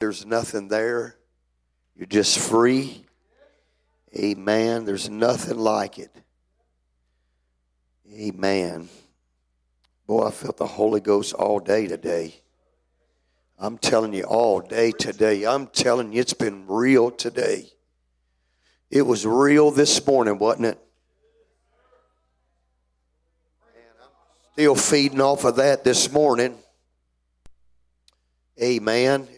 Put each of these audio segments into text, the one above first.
There's nothing there. You're just free. Amen. There's nothing like it. Amen. Boy, I felt the Holy Ghost all day today. I'm telling you, all day today. I'm telling you, it's been real today. It was real this morning, wasn't it? Still feeding off of that this morning. Amen.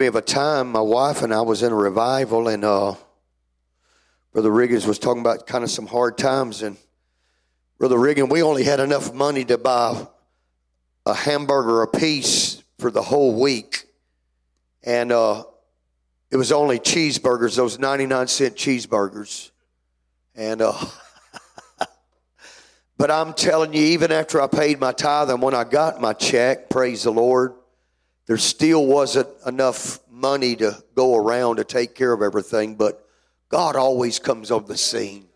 Me of a time my wife and I was in a revival, and uh, Brother Riggins was talking about kind of some hard times. And Brother Riggins, we only had enough money to buy a hamburger a piece for the whole week. And uh, it was only cheeseburgers, those 99 cent cheeseburgers. And uh, But I'm telling you, even after I paid my tithe and when I got my check, praise the Lord, there still wasn't enough money to go around to take care of everything. But God always comes on the scene.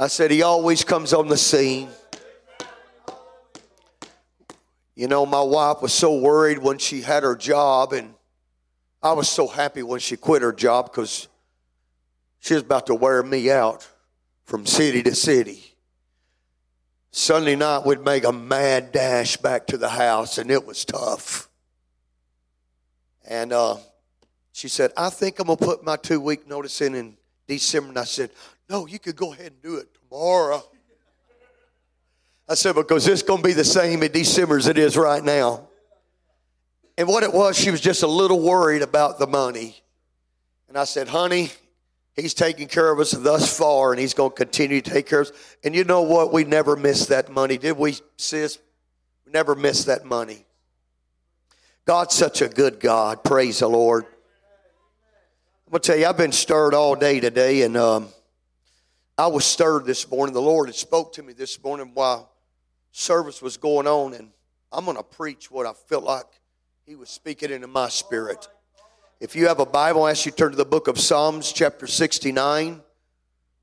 I said, He always comes on the scene. You know, my wife was so worried when she had her job, and I was so happy when she quit her job because she was about to wear me out from city to city. Sunday night, we'd make a mad dash back to the house, and it was tough. And uh, she said, I think I'm going to put my two week notice in in December. And I said, No, you could go ahead and do it tomorrow. I said, Because it's going to be the same in December as it is right now. And what it was, she was just a little worried about the money. And I said, Honey, He's taken care of us thus far, and He's going to continue to take care of us. And you know what? We never missed that money, did we, sis? We never missed that money. God's such a good God. Praise the Lord. I'm going to tell you, I've been stirred all day today, and um, I was stirred this morning. The Lord had spoke to me this morning while service was going on, and I'm going to preach what I felt like He was speaking into my spirit. If you have a Bible, I ask you to turn to the book of Psalms, chapter 69,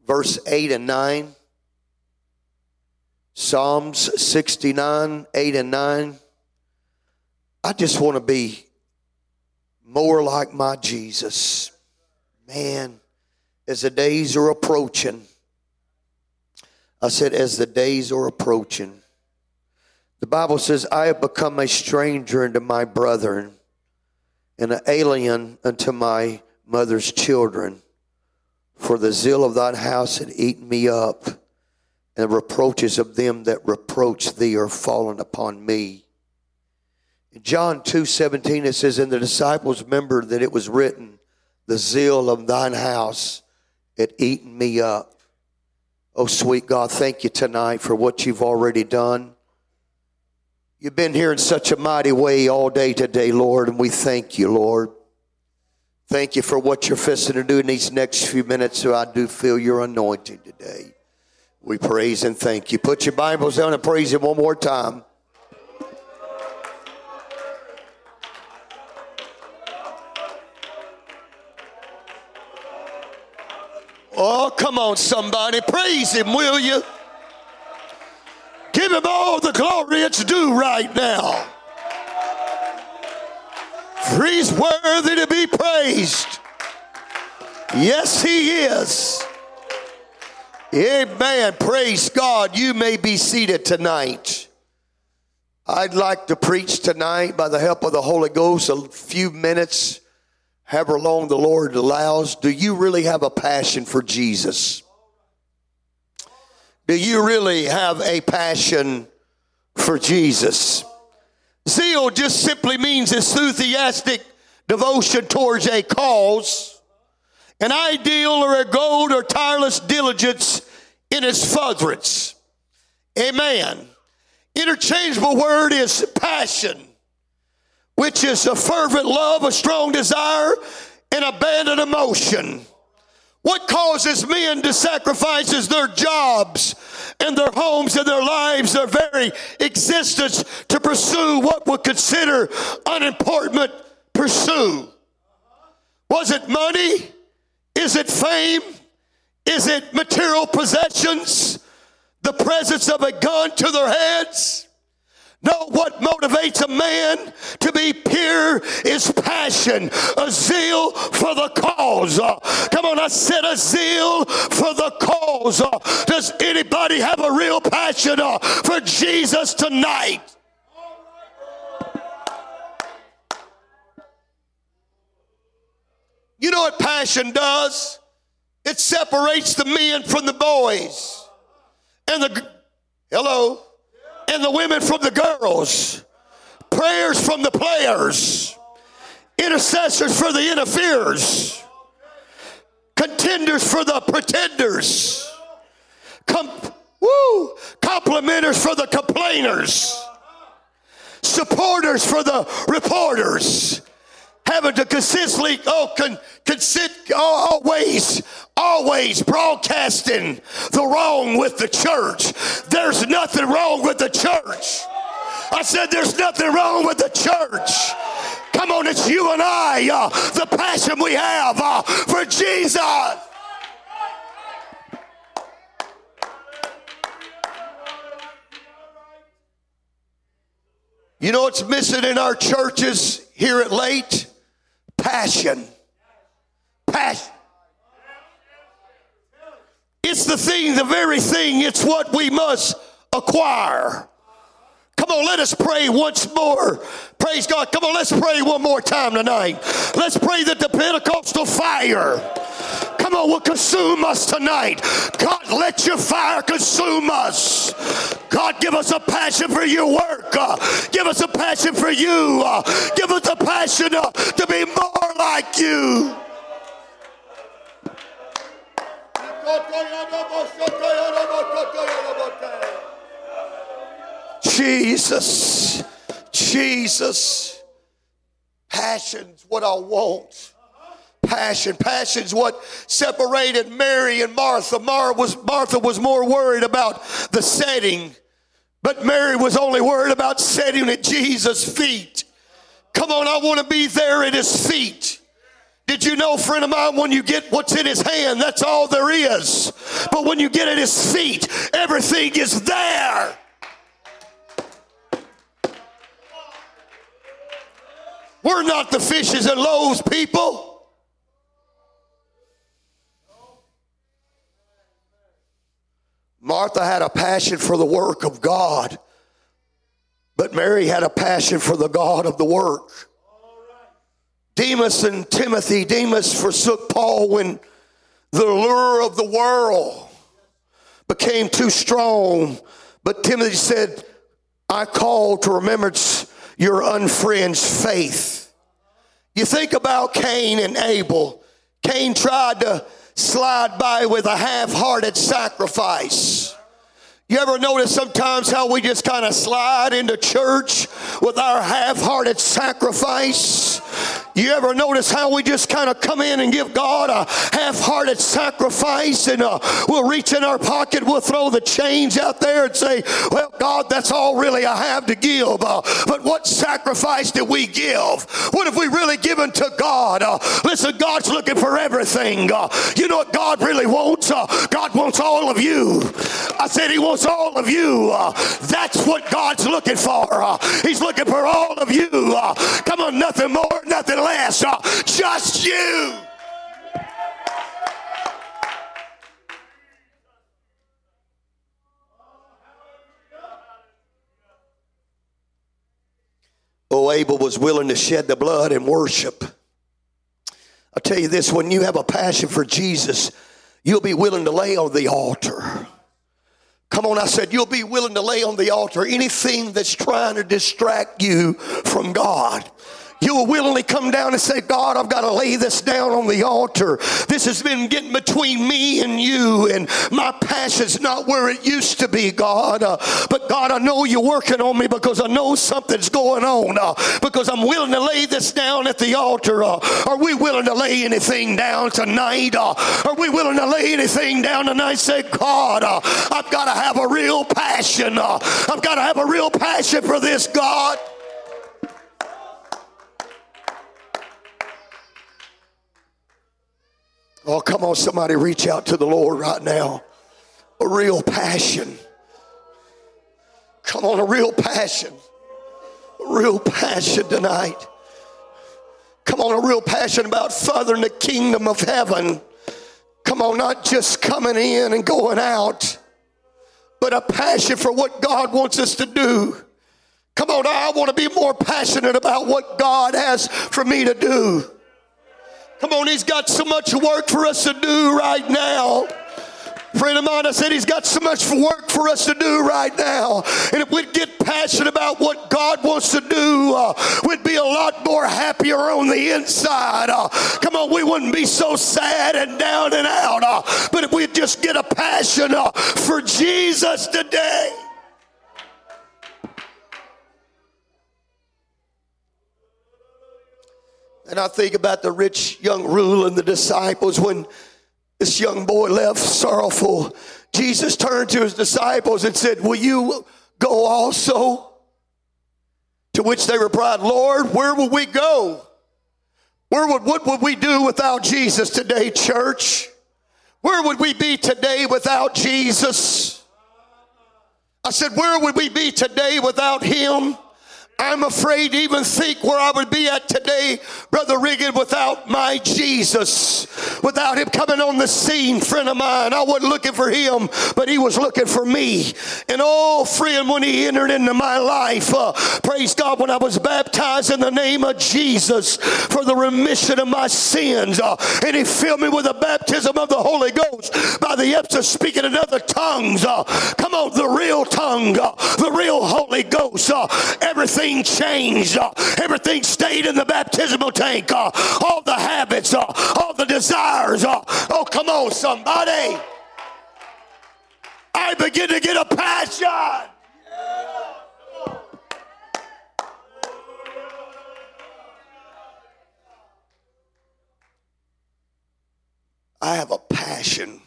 verse 8 and 9. Psalms 69, 8 and 9. I just want to be more like my Jesus. Man, as the days are approaching, I said, as the days are approaching, the Bible says, I have become a stranger unto my brethren and an alien unto my mother's children. For the zeal of thine house had eaten me up, and the reproaches of them that reproach thee are fallen upon me. In John 2 17, it says, And the disciples remembered that it was written, The zeal of thine house had eaten me up. Oh, sweet God, thank you tonight for what you've already done. You've been here in such a mighty way all day today, Lord, and we thank you, Lord. Thank you for what you're fixing to do in these next few minutes, so I do feel your anointing today. We praise and thank you. Put your Bibles down and praise Him one more time. Oh, come on, somebody. Praise Him, will you? Give him all the glory it's due right now. For he's worthy to be praised. Yes, he is. Amen. Praise God. You may be seated tonight. I'd like to preach tonight by the help of the Holy Ghost a few minutes, however long the Lord allows. Do you really have a passion for Jesus? Do you really have a passion for Jesus? Zeal just simply means enthusiastic devotion towards a cause, an ideal or a goal or tireless diligence in its furtherance. Amen. Interchangeable word is passion, which is a fervent love, a strong desire, and abandoned emotion. What causes men to sacrifice their jobs and their homes and their lives, their very existence to pursue what would consider unimportant pursue? Was it money? Is it fame? Is it material possessions? The presence of a gun to their heads? No, what motivates a man to be pure is passion, a zeal for the cause. Come on, I said a zeal for the cause. Does anybody have a real passion uh, for Jesus tonight? You know what passion does? It separates the men from the boys. And the, hello, and the women from the girls. Prayers from the players. Intercessors for the interferers. Contenders for the pretenders. Com- woo, complimenters for the complainers. Supporters for the reporters having to consistently, oh, con, consit, always, always broadcasting the wrong with the church. There's nothing wrong with the church. I said, there's nothing wrong with the church. Come on, it's you and I, uh, the passion we have uh, for Jesus. You know what's missing in our churches here at Late? Passion. Passion. It's the thing, the very thing, it's what we must acquire. Come on, let us pray once more. Praise God. Come on, let's pray one more time tonight. Let's pray that the Pentecostal fire, will consume us tonight. God, let your fire consume us. God, give us a passion for your work. Uh, give us a passion for you. Uh, give us a passion uh, to be more like you. Jesus, Jesus. Passion's what I want. Passion. Passion's what separated Mary and Martha. Mar was, Martha was more worried about the setting, but Mary was only worried about sitting at Jesus' feet. Come on, I want to be there at his feet. Did you know, friend of mine, when you get what's in his hand, that's all there is. But when you get at his feet, everything is there. We're not the fishes and loaves people. Martha had a passion for the work of God, but Mary had a passion for the God of the work. Demas and Timothy, Demas forsook Paul when the lure of the world became too strong. But Timothy said, I call to remembrance your unfringed faith. You think about Cain and Abel. Cain tried to slide by with a half hearted sacrifice. You ever notice sometimes how we just kind of slide into church with our half hearted sacrifice? You ever notice how we just kind of come in and give God a half hearted sacrifice and uh, we'll reach in our pocket, we'll throw the change out there and say, Well, God, that's all really I have to give. Uh, but what sacrifice did we give? What have we really given to God? Uh, listen, God's looking for everything. Uh, you know what God really wants? Uh, God wants all of you. I said He wants all of you. Uh, that's what God's looking for. He's looking for all of you. come on, nothing more, nothing less. Uh, just you. Oh, Abel was willing to shed the blood and worship. I'll tell you this when you have a passion for Jesus, you'll be willing to lay on the altar. Come on, I said, you'll be willing to lay on the altar anything that's trying to distract you from God you will willingly come down and say, God, I've got to lay this down on the altar. This has been getting between me and you, and my passion's not where it used to be, God. Uh, but God, I know you're working on me because I know something's going on. Uh, because I'm willing to lay this down at the altar. Uh, are we willing to lay anything down tonight? Uh, are we willing to lay anything down tonight? Say, God, uh, I've got to have a real passion. Uh, I've got to have a real passion for this, God. Oh, come on, somebody reach out to the Lord right now. A real passion. Come on, a real passion. real passion tonight. Come on, a real passion about furthering the kingdom of heaven. Come on, not just coming in and going out, but a passion for what God wants us to do. Come on, I want to be more passionate about what God has for me to do. Come on, He's got so much work for us to do right now friend of mine, I said he's got so much work for us to do right now. And if we'd get passionate about what God wants to do, uh, we'd be a lot more happier on the inside. Uh, come on, we wouldn't be so sad and down and out. Uh, but if we'd just get a passion uh, for Jesus today. And I think about the rich young ruler and the disciples when this young boy left sorrowful. Jesus turned to his disciples and said, Will you go also? To which they replied, Lord, where will we go? Where would, what would we do without Jesus today, church? Where would we be today without Jesus? I said, Where would we be today without Him? I'm afraid to even think where I would be at today, Brother Riggin, without my Jesus, without him coming on the scene, friend of mine. I wasn't looking for him, but he was looking for me. And oh, friend, when he entered into my life, uh, praise God, when I was baptized in the name of Jesus for the remission of my sins, uh, and he filled me with the baptism of the Holy Ghost by the eps of speaking in other tongues. Uh, come on, the real tongue, uh, the real Holy Ghost, uh, everything everything changed. Uh, everything stayed in the baptismal tank. Uh, all the habits, uh, all the desires. oh, come on, somebody. I begin to get a passion. I have a passion.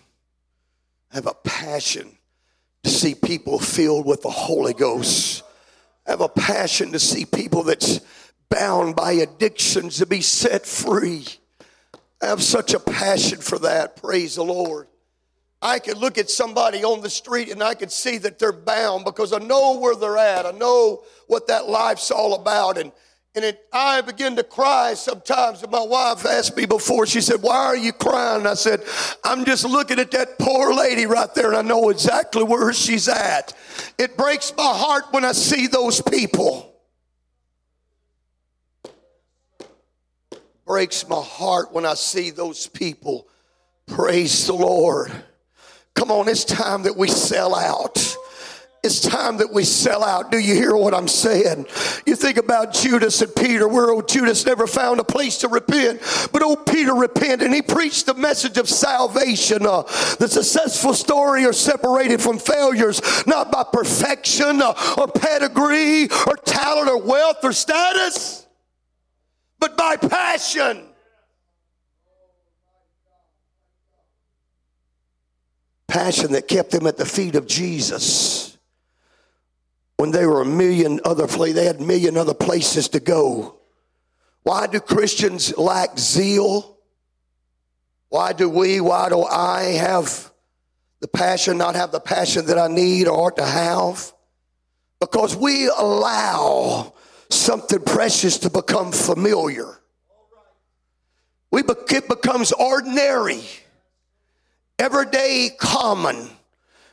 I have a passion to see people filled with the Holy Ghost. I have a passion to see people that's bound by addictions to be set free. I have such a passion for that. Praise the Lord. I could look at somebody on the street and I could see that they're bound because I know where they're at. I know what that life's all about. And and it, I begin to cry sometimes. And my wife asked me before, she said, Why are you crying? And I said, I'm just looking at that poor lady right there and I know exactly where she's at. It breaks my heart when I see those people. Breaks my heart when I see those people. Praise the Lord. Come on, it's time that we sell out. It's time that we sell out. Do you hear what I'm saying? You think about Judas and Peter, where old Judas never found a place to repent, but old Peter repented and he preached the message of salvation. Uh, the successful story are separated from failures, not by perfection uh, or pedigree or talent or wealth or status, but by passion. Passion that kept them at the feet of Jesus when they were a million other places, they had a million other places to go. Why do Christians lack zeal? Why do we, why do I have the passion, not have the passion that I need or ought to have? Because we allow something precious to become familiar. We be- it becomes ordinary, everyday, common.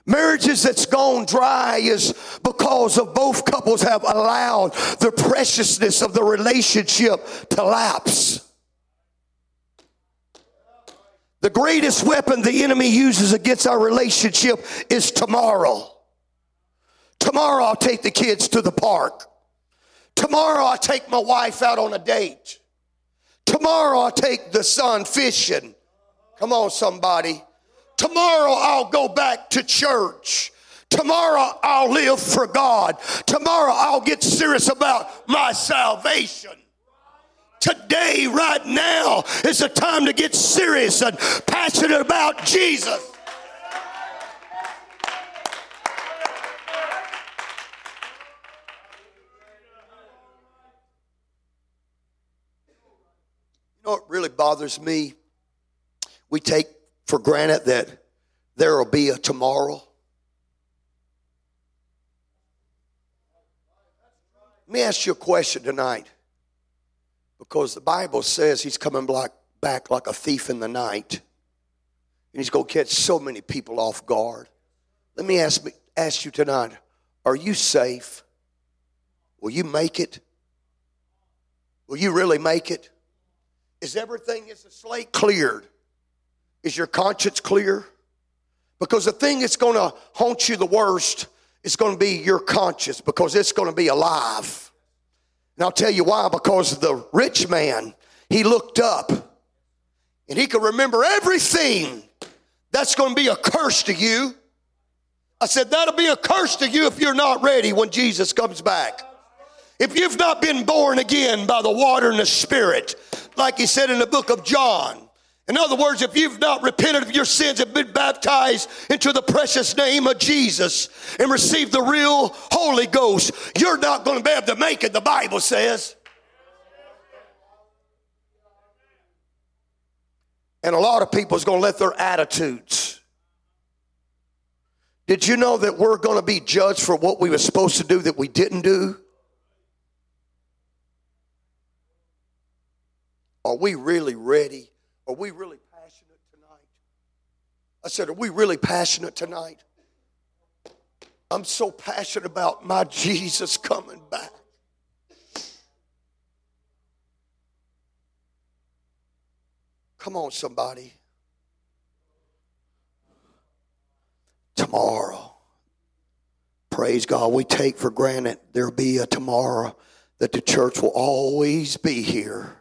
Marriages that's gone dry is because of both couples have allowed the preciousness of the relationship to lapse. The greatest weapon the enemy uses against our relationship is tomorrow. Tomorrow I'll take the kids to the park. Tomorrow I'll take my wife out on a date. Tomorrow I'll take the son fishing. Come on, somebody. Tomorrow I'll go back to church. Tomorrow I'll live for God. Tomorrow I'll get serious about my salvation. Today, right now, is the time to get serious and passionate about Jesus. You know what really bothers me? We take for granted that there will be a tomorrow. Let me ask you a question tonight. Because the Bible says he's coming back, like a thief in the night. And he's going to catch so many people off guard. Let me ask, me, ask you tonight are you safe? Will you make it? Will you really make it? Is everything, is the slate cleared? Is your conscience clear? Because the thing that's going to haunt you the worst is going to be your conscience because it's going to be alive. And I'll tell you why because the rich man, he looked up and he could remember everything that's going to be a curse to you. I said, that'll be a curse to you if you're not ready when Jesus comes back. If you've not been born again by the water and the Spirit, like he said in the book of John. In other words, if you've not repented of your sins and been baptized into the precious name of Jesus and received the real Holy Ghost, you're not going to be able to make it, the Bible says. And a lot of people is going to let their attitudes. Did you know that we're going to be judged for what we were supposed to do that we didn't do? Are we really ready? Are we really passionate tonight? I said, Are we really passionate tonight? I'm so passionate about my Jesus coming back. Come on, somebody. Tomorrow. Praise God. We take for granted there'll be a tomorrow that the church will always be here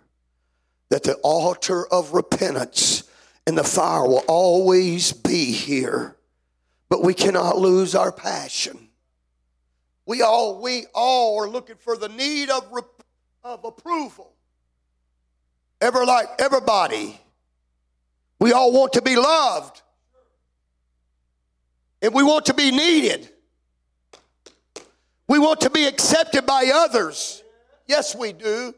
that the altar of repentance and the fire will always be here. But we cannot lose our passion. We all, we all are looking for the need of, of approval. Ever like everybody. We all want to be loved. And we want to be needed. We want to be accepted by others. Yes, we do.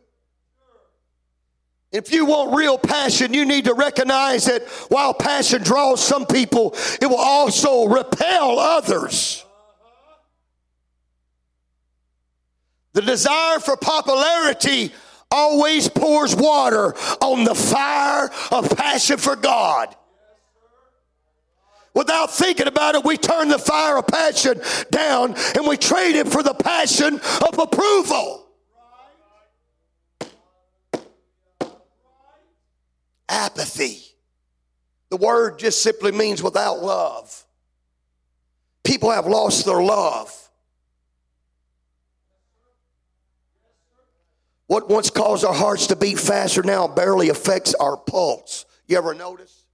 If you want real passion, you need to recognize that while passion draws some people, it will also repel others. The desire for popularity always pours water on the fire of passion for God. Without thinking about it, we turn the fire of passion down and we trade it for the passion of approval. Apathy. The word just simply means without love. People have lost their love. What once caused our hearts to beat faster now barely affects our pulse. You ever notice?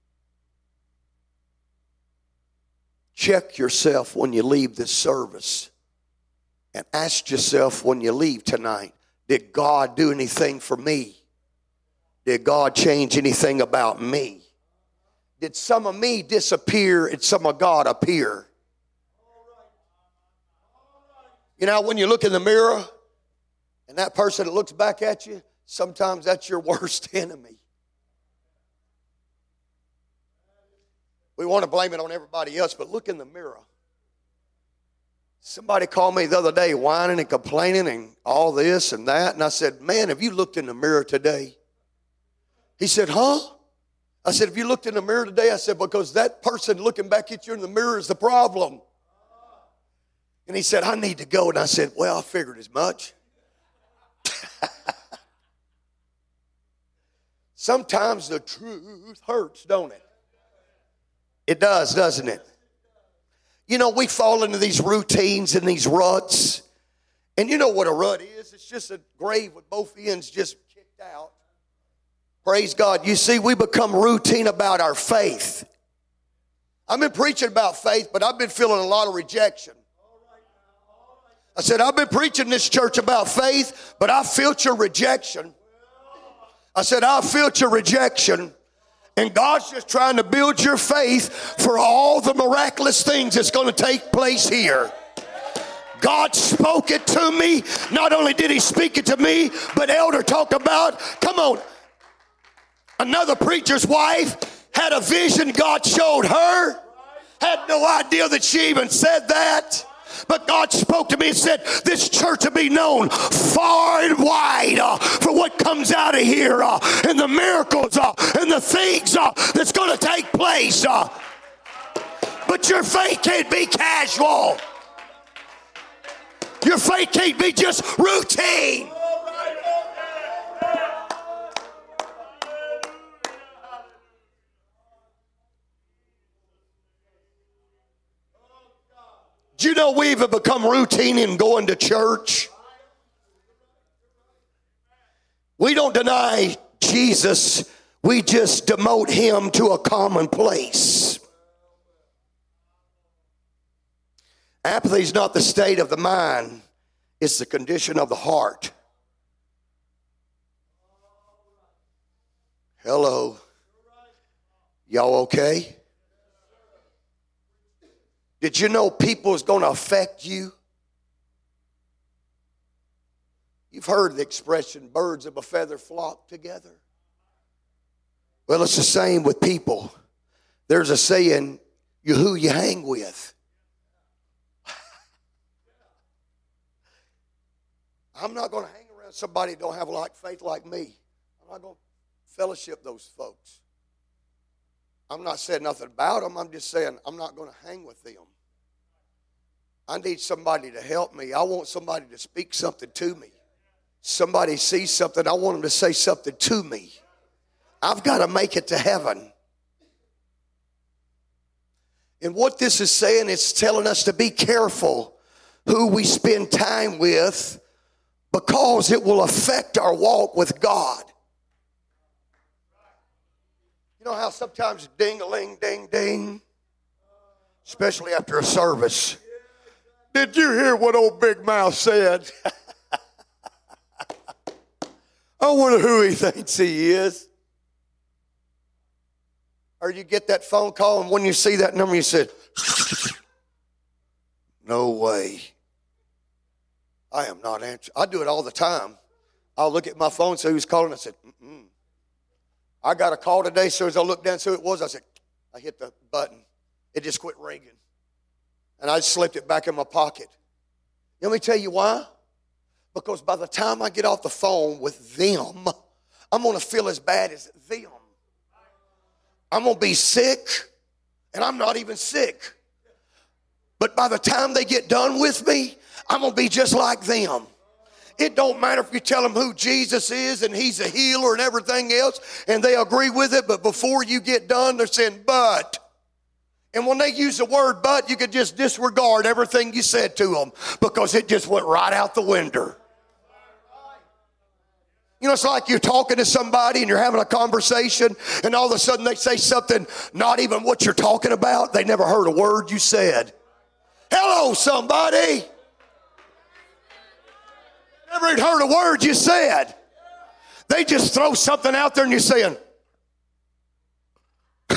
Check yourself when you leave this service and ask yourself when you leave tonight did God do anything for me? Did God change anything about me? Did some of me disappear and some of God appear? You know, when you look in the mirror and that person that looks back at you, sometimes that's your worst enemy. We want to blame it on everybody else, but look in the mirror. Somebody called me the other day whining and complaining and all this and that. And I said, Man, have you looked in the mirror today? He said, Huh? I said, Have you looked in the mirror today? I said, Because that person looking back at you in the mirror is the problem. And he said, I need to go. And I said, Well, I figured as much. Sometimes the truth hurts, don't it? It does, doesn't it? You know, we fall into these routines and these ruts. And you know what a rut is? It's just a grave with both ends just kicked out. Praise God. You see, we become routine about our faith. I've been preaching about faith, but I've been feeling a lot of rejection. I said, I've been preaching this church about faith, but I felt your rejection. I said, I felt your rejection. And God's just trying to build your faith for all the miraculous things that's going to take place here. God spoke it to me. Not only did He speak it to me, but Elder talked about, come on, Another preacher's wife had a vision God showed her, had no idea that she even said that. But God spoke to me and said, This church will be known far and wide uh, for what comes out of here uh, and the miracles uh, and the things uh, that's going to take place. Uh. But your faith can't be casual, your faith can't be just routine. Do you know we've become routine in going to church? We don't deny Jesus, we just demote him to a commonplace. Apathy is not the state of the mind, it's the condition of the heart. Hello. Y'all okay? Did you know people is going to affect you? You've heard the expression, birds of a feather flock together. Well, it's the same with people. There's a saying, you who you hang with. I'm not going to hang around somebody that don't have like faith like me. I'm not going to fellowship those folks. I'm not saying nothing about them. I'm just saying I'm not going to hang with them. I need somebody to help me. I want somebody to speak something to me. Somebody sees something, I want them to say something to me. I've got to make it to heaven. And what this is saying, it's telling us to be careful who we spend time with because it will affect our walk with God. You know how sometimes ding a ling, ding, ding, especially after a service. Did you hear what old Big Mouth said? I wonder who he thinks he is. Or you get that phone call, and when you see that number, you said, No way. I am not answering. I do it all the time. I'll look at my phone, see who's calling. I said, Mm-mm. I got a call today. So as I looked down, so it was. I said, I hit the button. It just quit ringing and I slipped it back in my pocket. Let me tell you why. Because by the time I get off the phone with them, I'm going to feel as bad as them. I'm going to be sick, and I'm not even sick. But by the time they get done with me, I'm going to be just like them. It don't matter if you tell them who Jesus is and he's a healer and everything else, and they agree with it, but before you get done, they're saying, but. And when they use the word but, you could just disregard everything you said to them because it just went right out the window. You know, it's like you're talking to somebody and you're having a conversation, and all of a sudden they say something not even what you're talking about. They never heard a word you said. Hello, somebody. Never even heard a word you said. They just throw something out there and you're saying,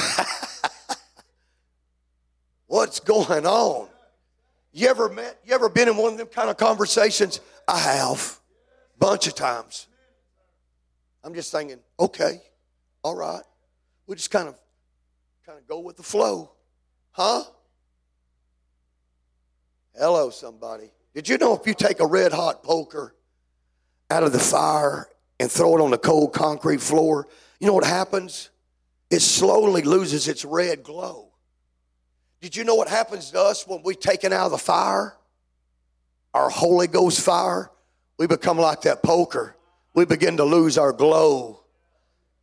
What's going on? You ever met, you ever been in one of them kind of conversations? I have. Bunch of times. I'm just thinking, okay, all right. We just kind of kind of go with the flow. Huh? Hello, somebody. Did you know if you take a red hot poker out of the fire and throw it on the cold concrete floor, you know what happens? It slowly loses its red glow. Did you know what happens to us when we're taken out of the fire? Our Holy Ghost fire, we become like that poker. We begin to lose our glow.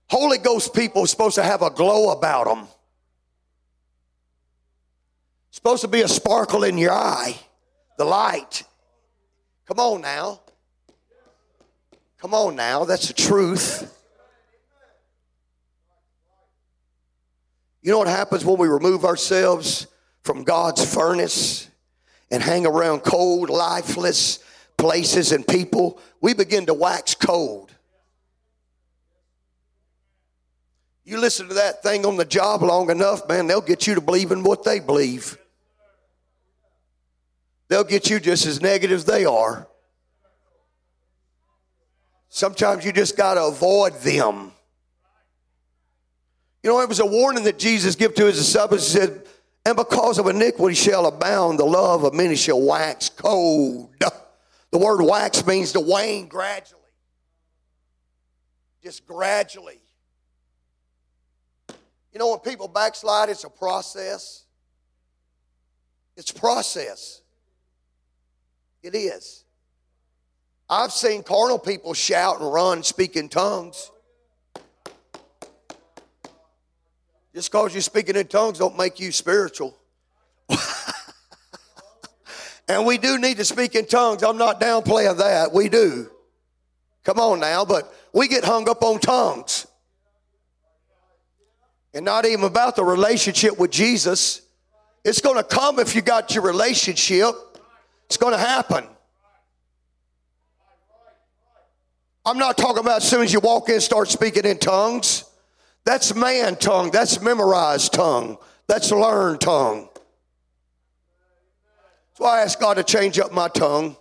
Holy Ghost people are supposed to have a glow about them. Supposed to be a sparkle in your eye, the light. Come on now. Come on now, that's the truth. You know what happens when we remove ourselves from God's furnace and hang around cold, lifeless places and people? We begin to wax cold. You listen to that thing on the job long enough, man, they'll get you to believe in what they believe. They'll get you just as negative as they are. Sometimes you just got to avoid them. You know, it was a warning that Jesus gave to his disciples. He said, And because of iniquity shall abound, the love of many shall wax cold. The word wax means to wane gradually. Just gradually. You know, when people backslide, it's a process. It's process. It is. I've seen carnal people shout and run, speak in tongues. Just because you're speaking in tongues don't make you spiritual. and we do need to speak in tongues. I'm not downplaying that. We do. Come on now, but we get hung up on tongues. And not even about the relationship with Jesus. It's going to come if you got your relationship. It's going to happen. I'm not talking about as soon as you walk in, start speaking in tongues. That's man tongue. That's memorized tongue. That's learned tongue. So I ask God to change up my tongue.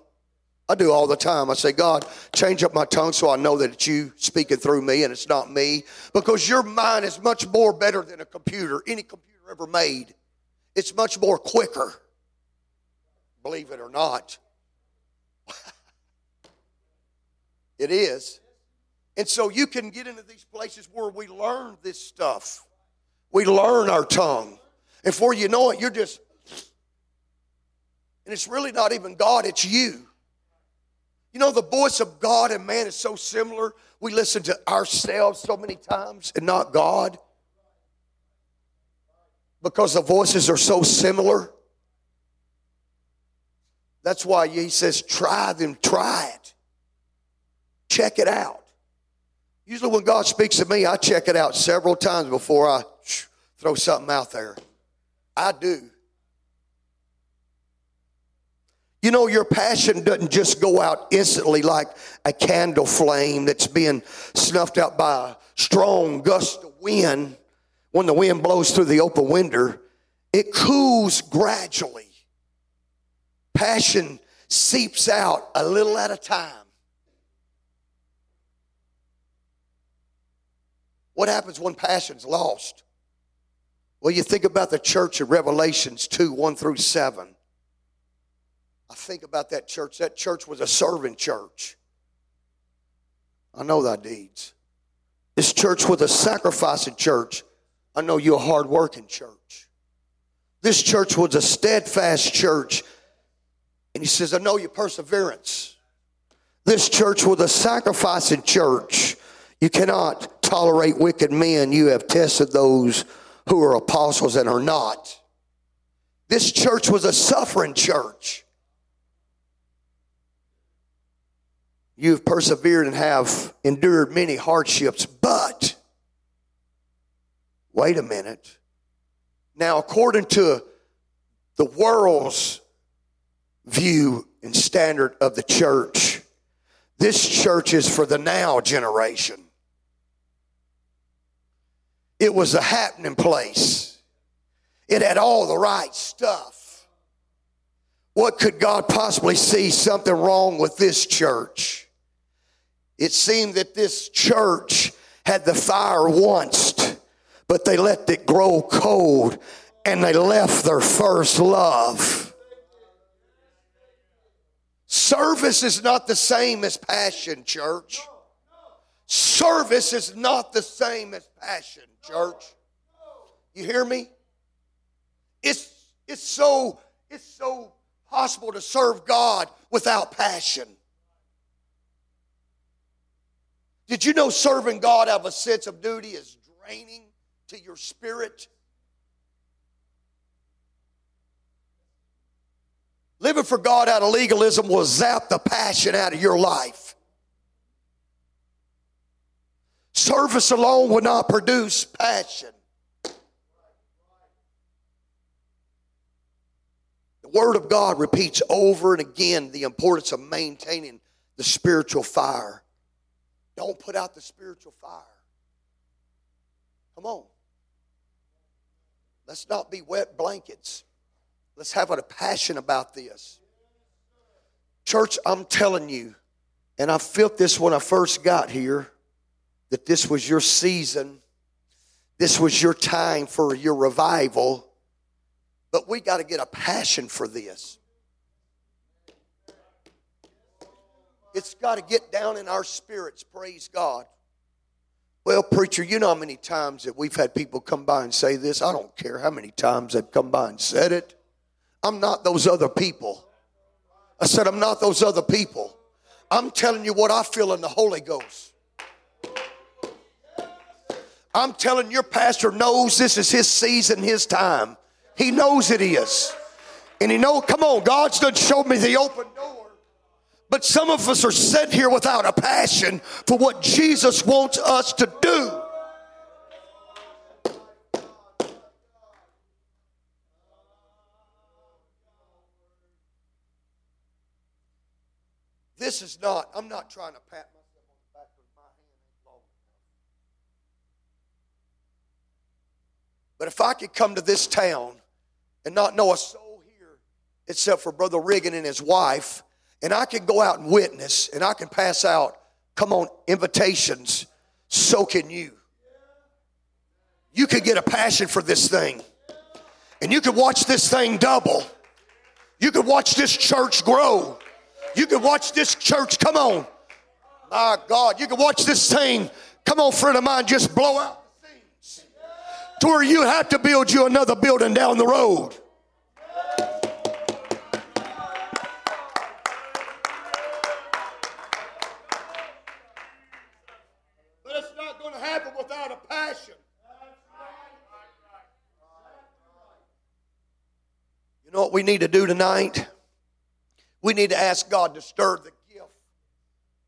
I do all the time. I say, God, change up my tongue so I know that it's you speaking through me and it's not me. Because your mind is much more better than a computer, any computer ever made. It's much more quicker. Believe it or not. It is. And so you can get into these places where we learn this stuff. We learn our tongue. And before you know it, you're just, and it's really not even God, it's you. You know, the voice of God and man is so similar. We listen to ourselves so many times and not God because the voices are so similar. That's why he says, try them, try it. Check it out. Usually, when God speaks to me, I check it out several times before I throw something out there. I do. You know, your passion doesn't just go out instantly like a candle flame that's being snuffed out by a strong gust of wind when the wind blows through the open window. It cools gradually. Passion seeps out a little at a time. What happens when passion's lost? Well, you think about the church of Revelations 2 1 through 7. I think about that church. That church was a serving church. I know thy deeds. This church was a sacrificing church. I know you're a hard-working church. This church was a steadfast church. And he says, I know your perseverance. This church was a sacrificing church. You cannot tolerate wicked men. You have tested those who are apostles and are not. This church was a suffering church. You've persevered and have endured many hardships, but wait a minute. Now, according to the world's view and standard of the church, this church is for the now generation. It was a happening place. It had all the right stuff. What could God possibly see something wrong with this church? It seemed that this church had the fire once, but they let it grow cold and they left their first love. Service is not the same as passion, church. Service is not the same as passion, church. You hear me? It's it's so it's so possible to serve God without passion. Did you know serving God out of a sense of duty is draining to your spirit? Living for God out of legalism will zap the passion out of your life. Service alone will not produce passion. The Word of God repeats over and again the importance of maintaining the spiritual fire. Don't put out the spiritual fire. Come on. Let's not be wet blankets. Let's have a passion about this. Church, I'm telling you, and I felt this when I first got here, that this was your season. This was your time for your revival. But we got to get a passion for this. It's got to get down in our spirits, praise God. Well, preacher, you know how many times that we've had people come by and say this? I don't care how many times they've come by and said it. I'm not those other people. I said, I'm not those other people. I'm telling you what I feel in the Holy Ghost. I'm telling your pastor knows this is his season, his time. He knows it is. And he know, come on, God's done showed me the open door. But some of us are sitting here without a passion for what Jesus wants us to do. This is not, I'm not trying to pat myself on the back because my hand ain't long enough. But if I could come to this town and not know a soul here except for Brother Riggin and his wife, and I can go out and witness and I can pass out, come on, invitations, so can you. You could get a passion for this thing. And you could watch this thing double. You could watch this church grow. You could watch this church, come on. My God, you could watch this thing, come on, friend of mine, just blow out. To where you have to build you another building down the road. But it's not going to happen without a passion. You know what we need to do tonight? We need to ask God to stir the gift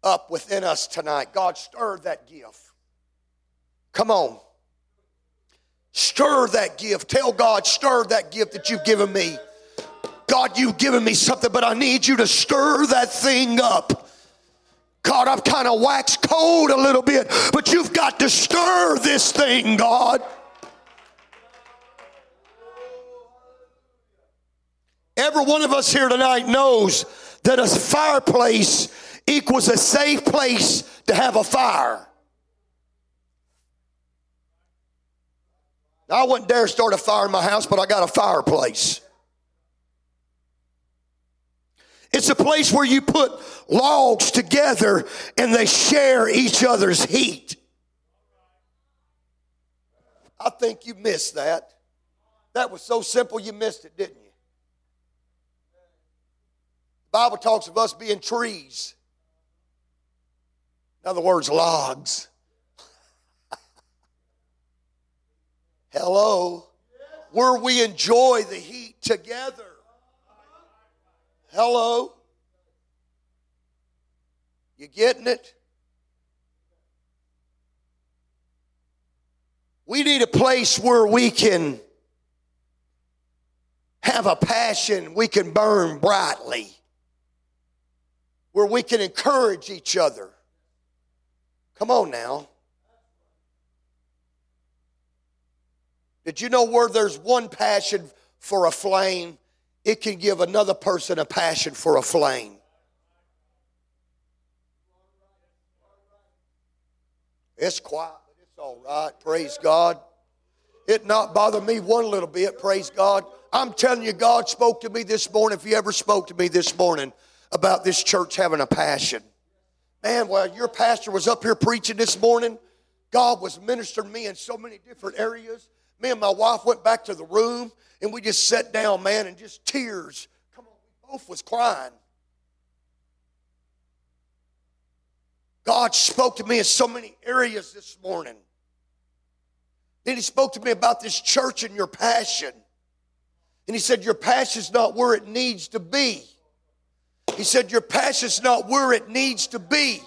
up within us tonight. God, stir that gift. Come on. Stir that gift. Tell God, stir that gift that you've given me. God, you've given me something, but I need you to stir that thing up. God, I've kind of waxed cold a little bit, but you've got to stir this thing, God. Every one of us here tonight knows that a fireplace equals a safe place to have a fire. I wouldn't dare start a fire in my house, but I got a fireplace. It's a place where you put logs together and they share each other's heat. I think you missed that. That was so simple you missed it, didn't you? Bible talks of us being trees. In other words, logs. Hello. Where we enjoy the heat together. Hello. You getting it? We need a place where we can have a passion we can burn brightly where we can encourage each other. Come on now. Did you know where there's one passion for a flame, it can give another person a passion for a flame? It's quiet, but it's all right. Praise God. It not bother me one little bit. Praise God. I'm telling you, God spoke to me this morning. If He ever spoke to me this morning, about this church having a passion. Man, while your pastor was up here preaching this morning, God was ministering me in so many different areas. Me and my wife went back to the room and we just sat down, man, and just tears. Come on, we both was crying. God spoke to me in so many areas this morning. Then he spoke to me about this church and your passion. And he said, Your passion's not where it needs to be. He said, Your passion's not where it needs to be.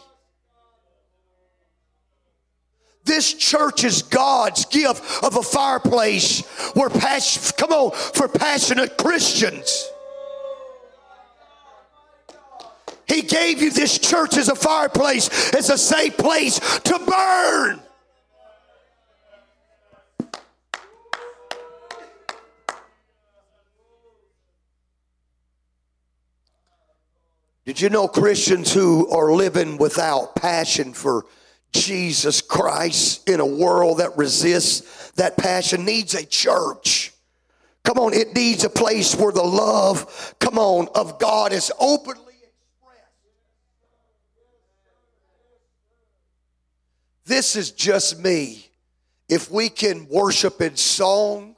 This church is God's gift of a fireplace where passion, come on, for passionate Christians. He gave you this church as a fireplace, as a safe place to burn. Did you know Christians who are living without passion for Jesus Christ in a world that resists that passion needs a church? Come on, it needs a place where the love, come on, of God is openly expressed. This is just me. If we can worship in song,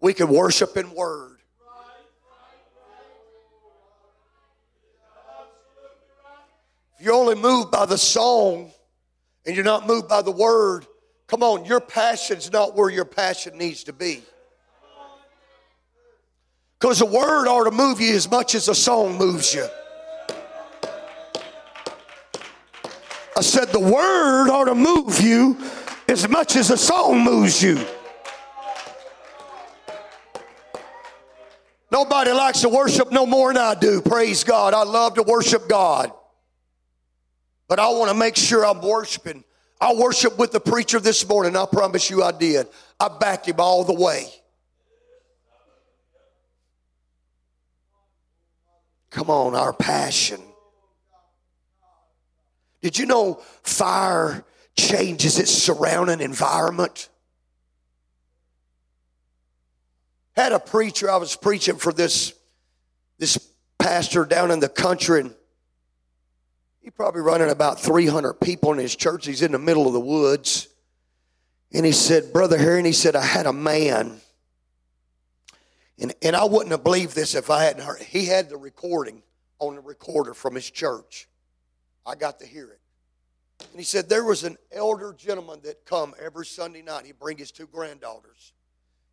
we can worship in word. If you're only moved by the song and you're not moved by the word, come on, your passion's not where your passion needs to be. Because the word ought to move you as much as a song moves you. I said the word ought to move you as much as a song moves you. Nobody likes to worship no more than I do. Praise God. I love to worship God. But I want to make sure I'm worshiping. I worship with the preacher this morning. I promise you I did. I backed him all the way. Come on, our passion. Did you know fire changes its surrounding environment? Had a preacher, I was preaching for this, this pastor down in the country, and he probably running about 300 people in his church. He's in the middle of the woods. And he said, Brother Harry, and he said, I had a man and, and I wouldn't have believed this if I hadn't heard. He had the recording on the recorder from his church. I got to hear it. And he said there was an elder gentleman that come every Sunday night. He'd bring his two granddaughters.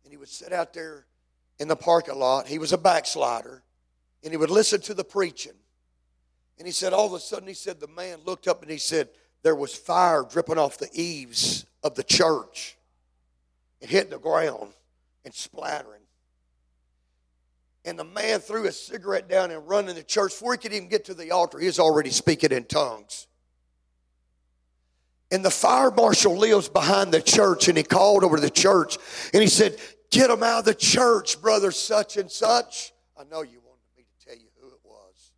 And he would sit out there in the parking lot. He was a backslider. And he would listen to the preaching. And he said all of a sudden, he said the man looked up and he said there was fire dripping off the eaves of the church. and hitting the ground and splattering. And the man threw his cigarette down and run in the church. Before he could even get to the altar, he was already speaking in tongues. And the fire marshal lives behind the church, and he called over to the church and he said, Get him out of the church, brother such and such. I know you wanted me to tell you who it was.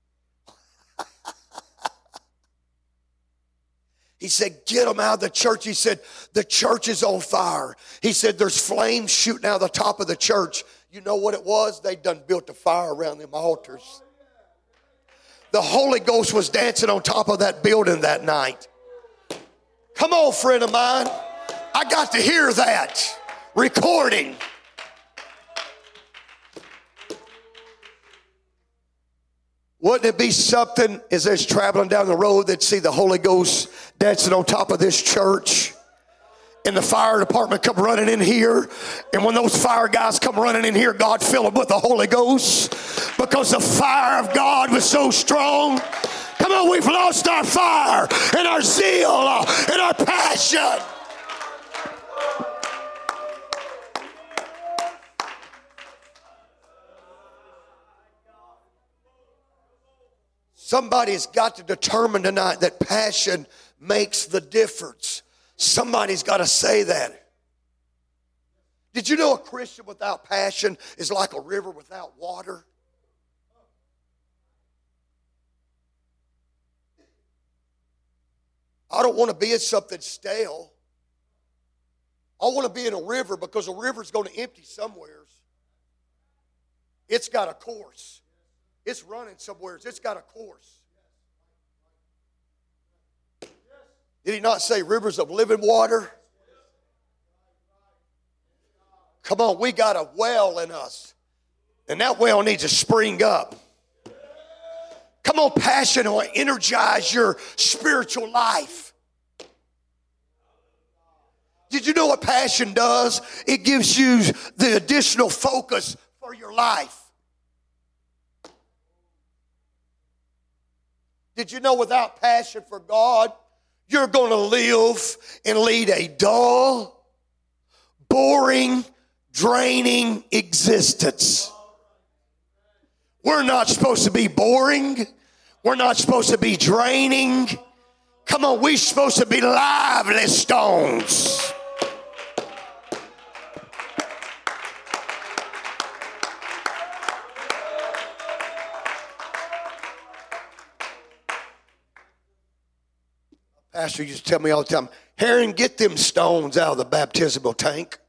He said, Get them out of the church. He said, The church is on fire. He said, There's flames shooting out of the top of the church. You know what it was? They done built a fire around them altars. The Holy Ghost was dancing on top of that building that night. Come on, friend of mine. I got to hear that recording. Wouldn't it be something as they're traveling down the road that see the Holy Ghost dancing on top of this church? and the fire department come running in here. And when those fire guys come running in here, God fill them with the Holy Ghost because the fire of God was so strong. Come on, we've lost our fire and our zeal uh, and our passion. Somebody's got to determine tonight that passion makes the difference. Somebody's got to say that. Did you know a Christian without passion is like a river without water? I don't want to be in something stale. I want to be in a river because a river's going to empty somewheres. It's got a course. It's running somewheres. It's got a course. Did he not say rivers of living water? Come on, we got a well in us. And that well needs to spring up. Come on, passion will energize your spiritual life. Did you know what passion does? It gives you the additional focus for your life. Did you know without passion for God, you're going to live and lead a dull, boring, draining existence. We're not supposed to be boring. We're not supposed to be draining. Come on, we're supposed to be lively stones. Pastor used to tell me all the time, Heron, get them stones out of the baptismal tank.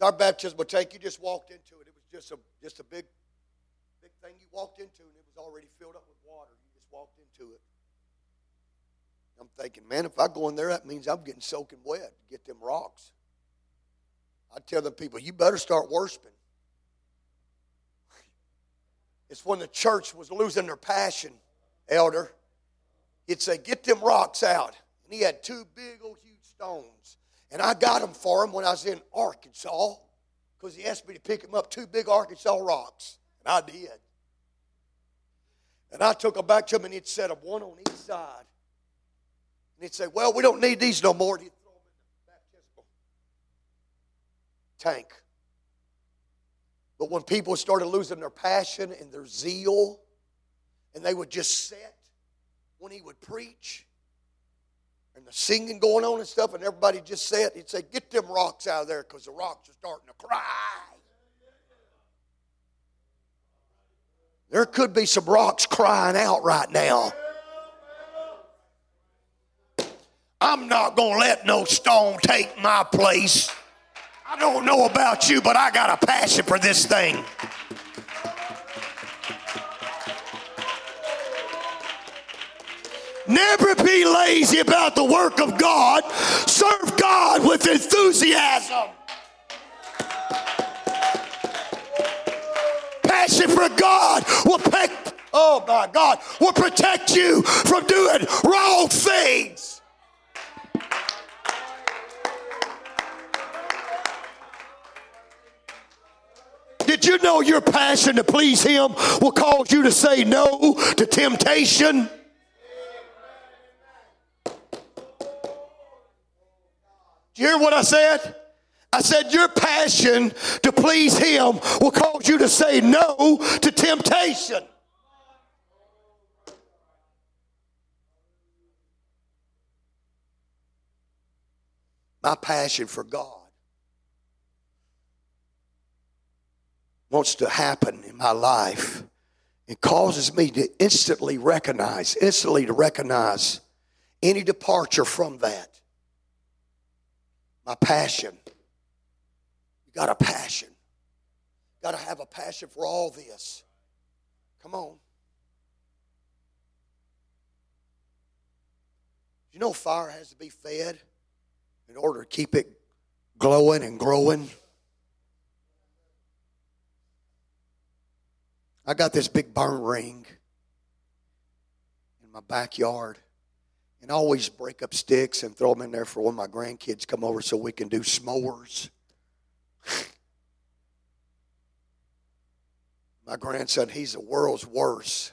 Our baptismal tank, you just walked into it. It was just a just a big, big thing you walked into, and it was already filled up with water. You just walked into it. I'm thinking, man, if I go in there, that means I'm getting soaking wet get them rocks. I tell the people, you better start worshiping. It's when the church was losing their passion, elder. He'd say, Get them rocks out. And he had two big old huge stones. And I got them for him when I was in Arkansas because he asked me to pick him up two big Arkansas rocks. And I did. And I took them back to him and he'd set them one on each side. And he'd say, Well, we don't need these no more. And he'd throw them in the baptismal tank. But when people started losing their passion and their zeal, and they would just sit when he would preach, and the singing going on and stuff, and everybody just said, he'd say, Get them rocks out of there because the rocks are starting to cry. There could be some rocks crying out right now. I'm not going to let no stone take my place. I don't know about you, but I got a passion for this thing. Never be lazy about the work of God. Serve God with enthusiasm. Passion for God will protect, oh my God, will protect you from doing wrong things. Did you know your passion to please Him will cause you to say no to temptation? Do you hear what I said? I said, Your passion to please Him will cause you to say no to temptation. My passion for God wants to happen in my life. It causes me to instantly recognize, instantly to recognize any departure from that my passion. You got a passion. Got to have a passion for all this. Come on. You know, fire has to be fed in order to keep it glowing and growing. I got this big burn ring in my backyard. And I always break up sticks and throw them in there for when my grandkids come over so we can do s'mores. my grandson, he's the world's worst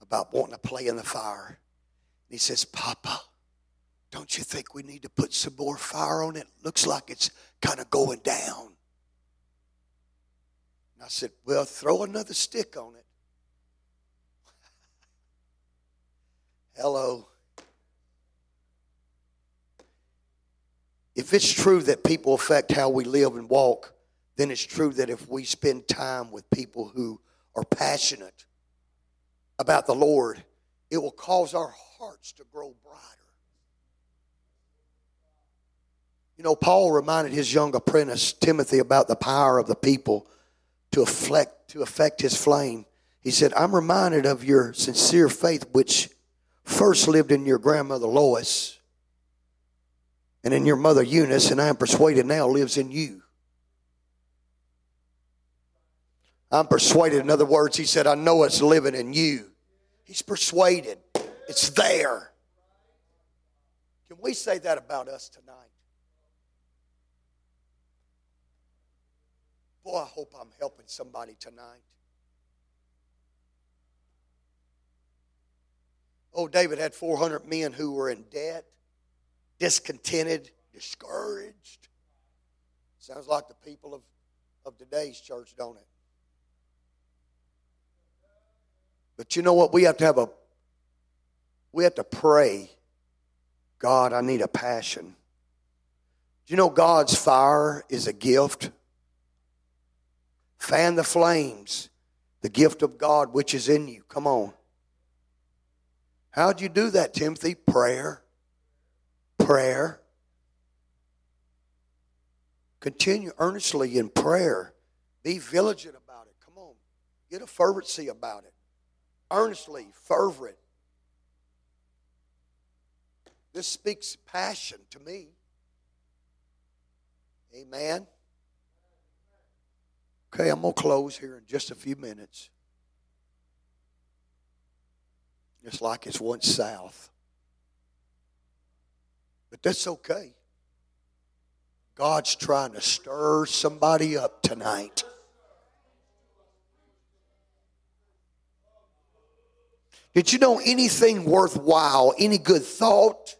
about wanting to play in the fire. He says, Papa, don't you think we need to put some more fire on it? Looks like it's kind of going down. And I said, Well, throw another stick on it. Hello. If it's true that people affect how we live and walk, then it's true that if we spend time with people who are passionate about the Lord, it will cause our hearts to grow brighter. You know, Paul reminded his young apprentice, Timothy, about the power of the people to affect, to affect his flame. He said, I'm reminded of your sincere faith, which first lived in your grandmother Lois and in your mother Eunice, and I am persuaded now lives in you. I'm persuaded, in other words, he said, I know it's living in you. He's persuaded, it's there. Can we say that about us tonight? Boy, I hope I'm helping somebody tonight. Oh, David had 400 men who were in debt discontented, discouraged. Sounds like the people of, of today's church, don't it? But you know what? We have to have a, we have to pray, God, I need a passion. Do you know God's fire is a gift? Fan the flames, the gift of God which is in you. Come on. How'd you do that, Timothy? Prayer prayer. Continue earnestly in prayer. Be vigilant about it. Come on. Get a fervency about it. Earnestly, fervent. This speaks passion to me. Amen. Okay, I'm going to close here in just a few minutes. Just like it's once south. But that's okay. God's trying to stir somebody up tonight. Did you know anything worthwhile, any good thought,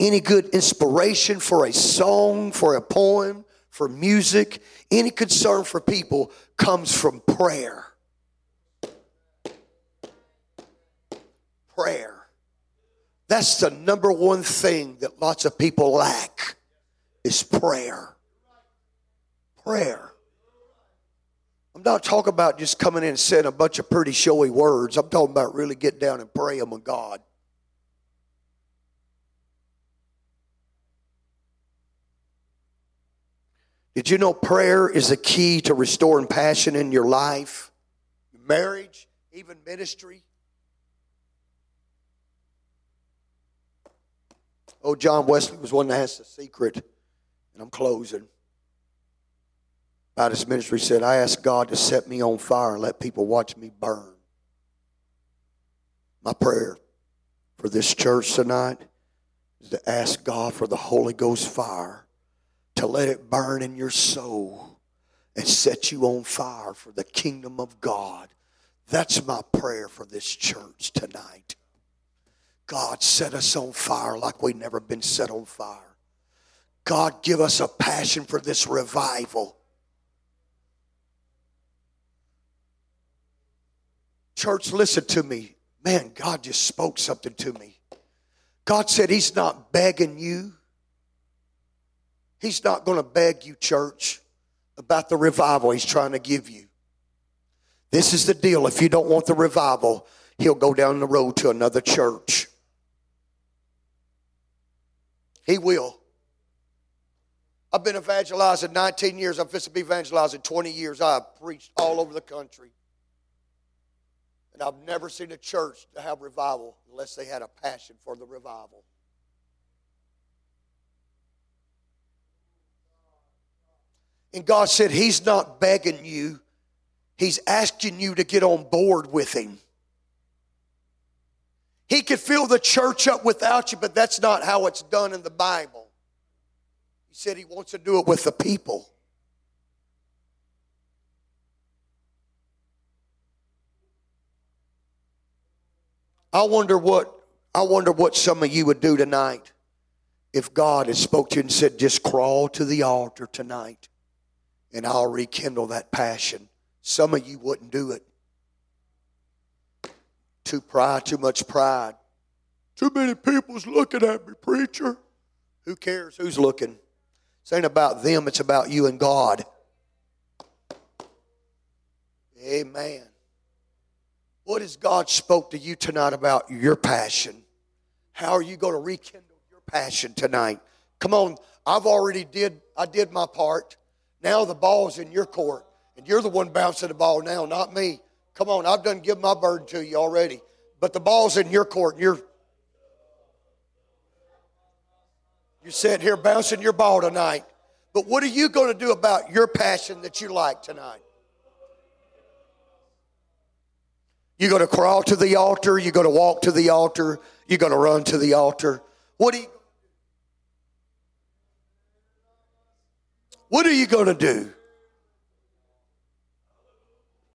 any good inspiration for a song, for a poem, for music, any concern for people comes from prayer? Prayer. That's the number one thing that lots of people lack is prayer. Prayer. I'm not talking about just coming in and saying a bunch of pretty showy words. I'm talking about really getting down and praying with God. Did you know prayer is a key to restoring passion in your life, marriage, even ministry? Oh, John Wesley was one that has the secret, and I'm closing. About his ministry, said, I asked God to set me on fire and let people watch me burn. My prayer for this church tonight is to ask God for the Holy Ghost fire to let it burn in your soul and set you on fire for the kingdom of God. That's my prayer for this church tonight. God, set us on fire like we've never been set on fire. God, give us a passion for this revival. Church, listen to me. Man, God just spoke something to me. God said He's not begging you. He's not going to beg you, church, about the revival He's trying to give you. This is the deal. If you don't want the revival, He'll go down the road to another church. He will. I've been evangelizing 19 years. I'm supposed to be evangelizing 20 years. I've preached all over the country. And I've never seen a church to have revival unless they had a passion for the revival. And God said, He's not begging you, He's asking you to get on board with Him. He could fill the church up without you, but that's not how it's done in the Bible. He said He wants to do it with the people. I wonder what I wonder what some of you would do tonight if God had spoke to you and said, just crawl to the altar tonight and I'll rekindle that passion. Some of you wouldn't do it. Too pride, too much pride. Too many people's looking at me, preacher. Who cares who's looking? This ain't about them, it's about you and God. Amen. What has God spoke to you tonight about your passion? How are you going to rekindle your passion tonight? Come on, I've already did I did my part. Now the ball's in your court, and you're the one bouncing the ball now, not me. Come on, I've done give my burden to you already. But the ball's in your court, and you're you're sitting here bouncing your ball tonight. But what are you going to do about your passion that you like tonight? You're going to crawl to the altar. You're going to walk to the altar. You're going to run to the altar. What are you, what are you going to do?